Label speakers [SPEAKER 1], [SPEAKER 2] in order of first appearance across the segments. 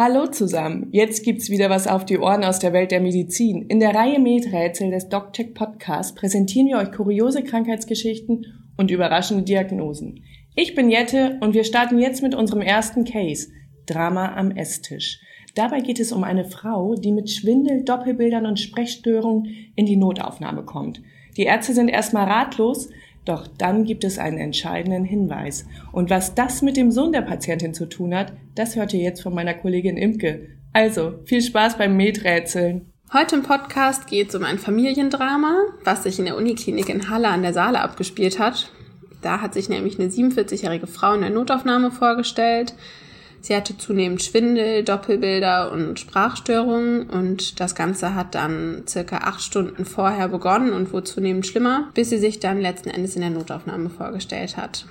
[SPEAKER 1] Hallo zusammen, jetzt gibt's wieder was auf die Ohren aus der Welt der Medizin. In der Reihe Medrätsel des DocCheck Podcast präsentieren wir euch kuriose Krankheitsgeschichten und überraschende Diagnosen. Ich bin Jette und wir starten jetzt mit unserem ersten Case, Drama am Esstisch. Dabei geht es um eine Frau, die mit Schwindel, Doppelbildern und Sprechstörungen in die Notaufnahme kommt. Die Ärzte sind erstmal ratlos, doch dann gibt es einen entscheidenden Hinweis. Und was das mit dem Sohn der Patientin zu tun hat, das hört ihr jetzt von meiner Kollegin Imke. Also, viel Spaß beim Meträtseln.
[SPEAKER 2] Heute im Podcast geht es um ein Familiendrama, was sich in der Uniklinik in Halle an der Saale abgespielt hat. Da hat sich nämlich eine 47-jährige Frau in der Notaufnahme vorgestellt, Sie hatte zunehmend Schwindel, Doppelbilder und Sprachstörungen und das Ganze hat dann circa acht Stunden vorher begonnen und wurde zunehmend schlimmer, bis sie sich dann letzten Endes in der Notaufnahme vorgestellt hat.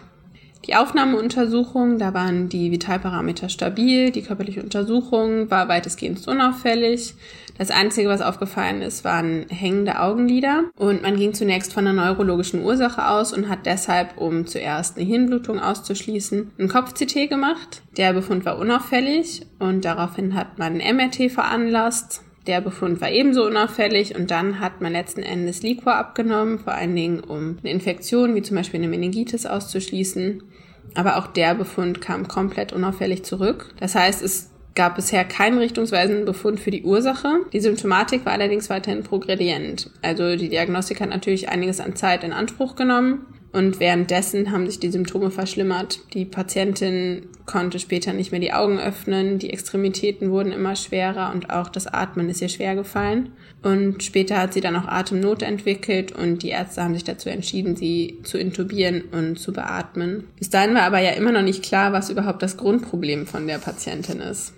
[SPEAKER 2] Die Aufnahmeuntersuchung, da waren die Vitalparameter stabil, die körperliche Untersuchung war weitestgehend unauffällig. Das Einzige, was aufgefallen ist, waren hängende Augenlider. Und man ging zunächst von einer neurologischen Ursache aus und hat deshalb, um zuerst eine Hirnblutung auszuschließen, ein Kopf-CT gemacht. Der Befund war unauffällig und daraufhin hat man ein MRT veranlasst. Der Befund war ebenso unauffällig und dann hat man letzten Endes Liquor abgenommen, vor allen Dingen um eine Infektion wie zum Beispiel eine Meningitis auszuschließen. Aber auch der Befund kam komplett unauffällig zurück. Das heißt, es gab bisher keinen richtungsweisenden Befund für die Ursache. Die Symptomatik war allerdings weiterhin progredient. Also die Diagnostik hat natürlich einiges an Zeit in Anspruch genommen. Und währenddessen haben sich die Symptome verschlimmert. Die Patientin konnte später nicht mehr die Augen öffnen, die Extremitäten wurden immer schwerer und auch das Atmen ist ihr schwer gefallen. Und später hat sie dann auch Atemnot entwickelt und die Ärzte haben sich dazu entschieden, sie zu intubieren und zu beatmen. Bis dahin war aber ja immer noch nicht klar, was überhaupt das Grundproblem von der Patientin ist.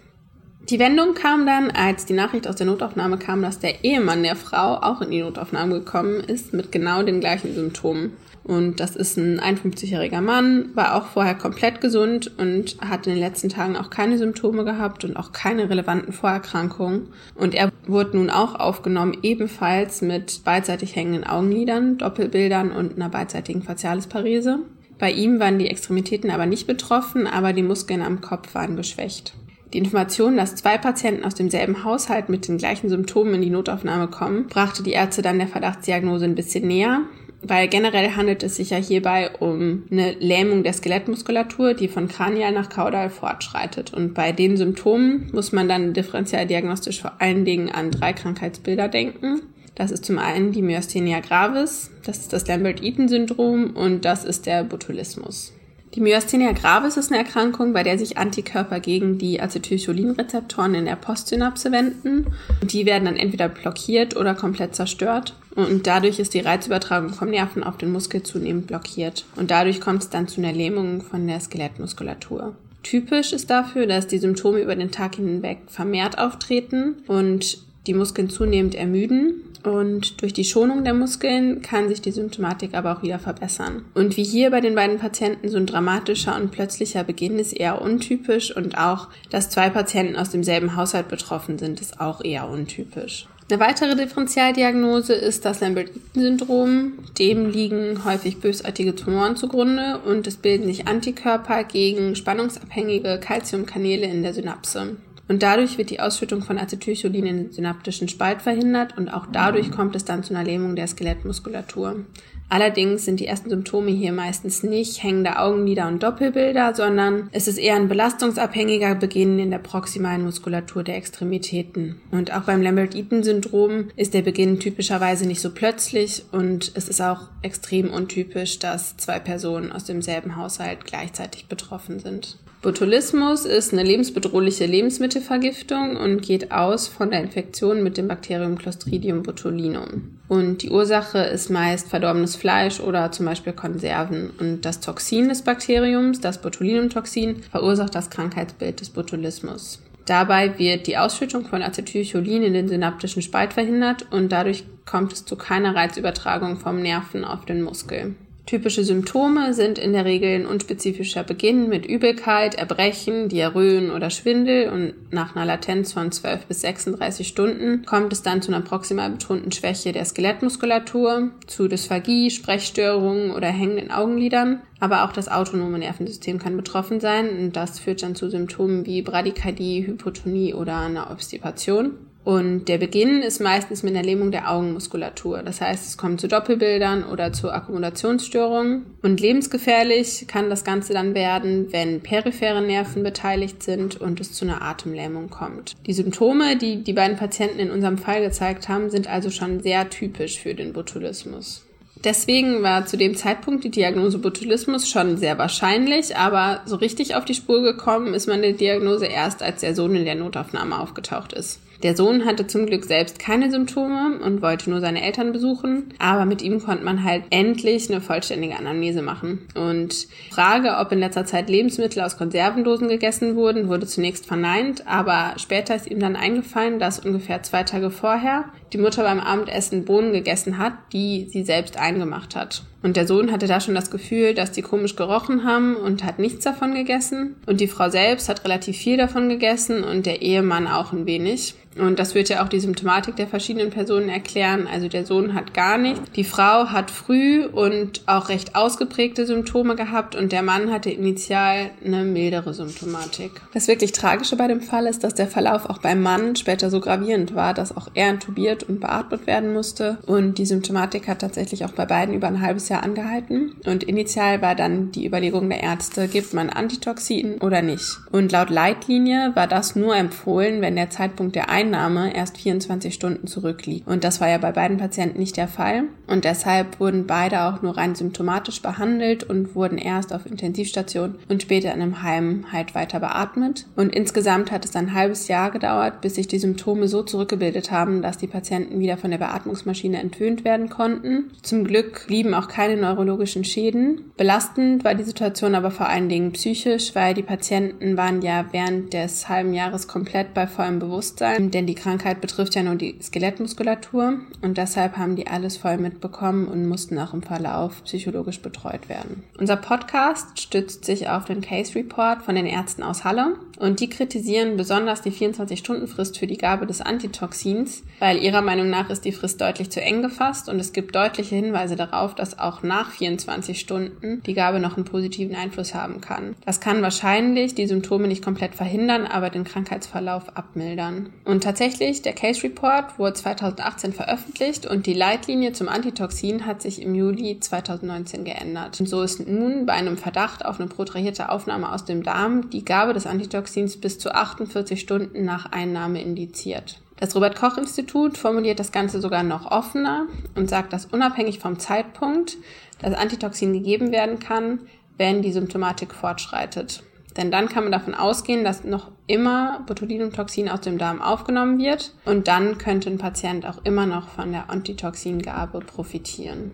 [SPEAKER 2] Die Wendung kam dann, als die Nachricht aus der Notaufnahme kam, dass der Ehemann der Frau auch in die Notaufnahme gekommen ist mit genau den gleichen Symptomen. Und das ist ein 51-jähriger Mann, war auch vorher komplett gesund und hat in den letzten Tagen auch keine Symptome gehabt und auch keine relevanten Vorerkrankungen. Und er wurde nun auch aufgenommen, ebenfalls mit beidseitig hängenden Augenlidern, Doppelbildern und einer beidseitigen Facialisparese. Bei ihm waren die Extremitäten aber nicht betroffen, aber die Muskeln am Kopf waren geschwächt. Die Information, dass zwei Patienten aus demselben Haushalt mit den gleichen Symptomen in die Notaufnahme kommen, brachte die Ärzte dann der Verdachtsdiagnose ein bisschen näher, weil generell handelt es sich ja hierbei um eine Lähmung der Skelettmuskulatur, die von kranial nach kaudal fortschreitet. Und bei den Symptomen muss man dann differenzialdiagnostisch vor allen Dingen an drei Krankheitsbilder denken. Das ist zum einen die Myasthenia gravis, das ist das Lambert-Eaton-Syndrom und das ist der Botulismus. Die Myasthenia gravis ist eine Erkrankung, bei der sich Antikörper gegen die Acetylcholinrezeptoren in der Postsynapse wenden. Die werden dann entweder blockiert oder komplett zerstört. Und dadurch ist die Reizübertragung vom Nerven auf den Muskel zunehmend blockiert. Und dadurch kommt es dann zu einer Lähmung von der Skelettmuskulatur. Typisch ist dafür, dass die Symptome über den Tag hinweg vermehrt auftreten und die Muskeln zunehmend ermüden und durch die Schonung der Muskeln kann sich die Symptomatik aber auch wieder verbessern. Und wie hier bei den beiden Patienten so ein dramatischer und plötzlicher Beginn ist eher untypisch und auch, dass zwei Patienten aus demselben Haushalt betroffen sind, ist auch eher untypisch. Eine weitere Differentialdiagnose ist das Lambert-Eaton-Syndrom. Dem liegen häufig bösartige Tumoren zugrunde und es bilden sich Antikörper gegen spannungsabhängige Calciumkanäle in der Synapse. Und dadurch wird die Ausschüttung von Acetylcholin in den synaptischen Spalt verhindert und auch dadurch kommt es dann zu einer Lähmung der Skelettmuskulatur. Allerdings sind die ersten Symptome hier meistens nicht hängende Augenlider und Doppelbilder, sondern es ist eher ein belastungsabhängiger Beginn in der proximalen Muskulatur der Extremitäten. Und auch beim Lambert-Eaton-Syndrom ist der Beginn typischerweise nicht so plötzlich und es ist auch extrem untypisch, dass zwei Personen aus demselben Haushalt gleichzeitig betroffen sind. Botulismus ist eine lebensbedrohliche Lebensmittelvergiftung und geht aus von der Infektion mit dem Bakterium Clostridium botulinum. Und die Ursache ist meist verdorbenes Fleisch oder zum Beispiel Konserven. Und das Toxin des Bakteriums, das Botulinumtoxin, verursacht das Krankheitsbild des Botulismus. Dabei wird die Ausschüttung von Acetylcholin in den synaptischen Spalt verhindert und dadurch kommt es zu keiner Reizübertragung vom Nerven auf den Muskel. Typische Symptome sind in der Regel ein unspezifischer Beginn mit Übelkeit, Erbrechen, Diarrhoen oder Schwindel und nach einer Latenz von 12 bis 36 Stunden kommt es dann zu einer proximal betonten Schwäche der Skelettmuskulatur, zu Dysphagie, Sprechstörungen oder hängenden Augenlidern. Aber auch das autonome Nervensystem kann betroffen sein und das führt dann zu Symptomen wie Bradykardie, Hypotonie oder einer Obstipation. Und der Beginn ist meistens mit einer Lähmung der Augenmuskulatur. Das heißt, es kommt zu Doppelbildern oder zu Akkumulationsstörungen. Und lebensgefährlich kann das Ganze dann werden, wenn periphere Nerven beteiligt sind und es zu einer Atemlähmung kommt. Die Symptome, die die beiden Patienten in unserem Fall gezeigt haben, sind also schon sehr typisch für den Botulismus. Deswegen war zu dem Zeitpunkt die Diagnose Botulismus schon sehr wahrscheinlich, aber so richtig auf die Spur gekommen ist man der Diagnose erst, als der Sohn in der Notaufnahme aufgetaucht ist. Der Sohn hatte zum Glück selbst keine Symptome und wollte nur seine Eltern besuchen, aber mit ihm konnte man halt endlich eine vollständige Anamnese machen. Und die Frage, ob in letzter Zeit Lebensmittel aus Konservendosen gegessen wurden, wurde zunächst verneint, aber später ist ihm dann eingefallen, dass ungefähr zwei Tage vorher die Mutter beim Abendessen Bohnen gegessen hat, die sie selbst eingemacht hat. Und der Sohn hatte da schon das Gefühl, dass die komisch gerochen haben und hat nichts davon gegessen. Und die Frau selbst hat relativ viel davon gegessen und der Ehemann auch ein wenig. Und das wird ja auch die Symptomatik der verschiedenen Personen erklären. Also der Sohn hat gar nichts. Die Frau hat früh und auch recht ausgeprägte Symptome gehabt und der Mann hatte initial eine mildere Symptomatik. Das wirklich Tragische bei dem Fall ist, dass der Verlauf auch beim Mann später so gravierend war, dass auch er intubiert und beatmet werden musste. Und die Symptomatik hat tatsächlich auch bei beiden über ein halbes Jahr angehalten. Und initial war dann die Überlegung der Ärzte, gibt man Antitoxin oder nicht. Und laut Leitlinie war das nur empfohlen, wenn der Zeitpunkt der Einnahme erst 24 Stunden zurückliegt. Und das war ja bei beiden Patienten nicht der Fall. Und deshalb wurden beide auch nur rein symptomatisch behandelt und wurden erst auf Intensivstation und später in einem Heim halt weiter beatmet. Und insgesamt hat es ein halbes Jahr gedauert, bis sich die Symptome so zurückgebildet haben, dass die Patienten wieder von der Beatmungsmaschine entwöhnt werden konnten. Zum Glück blieben auch keine neurologischen Schäden. Belastend war die Situation aber vor allen Dingen psychisch, weil die Patienten waren ja während des halben Jahres komplett bei vollem Bewusstsein denn die Krankheit betrifft ja nur die Skelettmuskulatur und deshalb haben die alles voll mitbekommen und mussten auch im Verlauf psychologisch betreut werden. Unser Podcast stützt sich auf den Case Report von den Ärzten aus Halle und die kritisieren besonders die 24-Stunden-Frist für die Gabe des Antitoxins, weil ihrer Meinung nach ist die Frist deutlich zu eng gefasst und es gibt deutliche Hinweise darauf, dass auch nach 24 Stunden die Gabe noch einen positiven Einfluss haben kann. Das kann wahrscheinlich die Symptome nicht komplett verhindern, aber den Krankheitsverlauf abmildern. Und und tatsächlich, der Case Report wurde 2018 veröffentlicht und die Leitlinie zum Antitoxin hat sich im Juli 2019 geändert. Und so ist nun bei einem Verdacht auf eine protrahierte Aufnahme aus dem Darm die Gabe des Antitoxins bis zu 48 Stunden nach Einnahme indiziert. Das Robert Koch Institut formuliert das Ganze sogar noch offener und sagt, dass unabhängig vom Zeitpunkt das Antitoxin gegeben werden kann, wenn die Symptomatik fortschreitet. Denn dann kann man davon ausgehen, dass noch immer Botulinumtoxin aus dem Darm aufgenommen wird und dann könnte ein Patient auch immer noch von der Antitoxingabe profitieren.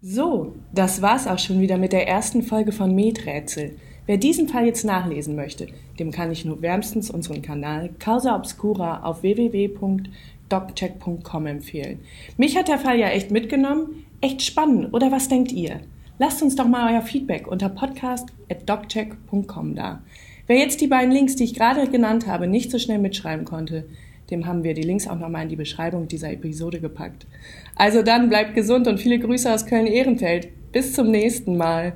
[SPEAKER 1] So, das war's auch schon wieder mit der ersten Folge von Medrätsel. Wer diesen Fall jetzt nachlesen möchte, dem kann ich nur wärmstens unseren Kanal Causa Obscura auf www.doccheck.com empfehlen. Mich hat der Fall ja echt mitgenommen. Echt spannend, oder was denkt ihr? Lasst uns doch mal euer Feedback unter podcast.doccheck.com da. Wer jetzt die beiden Links, die ich gerade genannt habe, nicht so schnell mitschreiben konnte, dem haben wir die Links auch nochmal in die Beschreibung dieser Episode gepackt. Also dann bleibt gesund und viele Grüße aus Köln-Ehrenfeld. Bis zum nächsten Mal.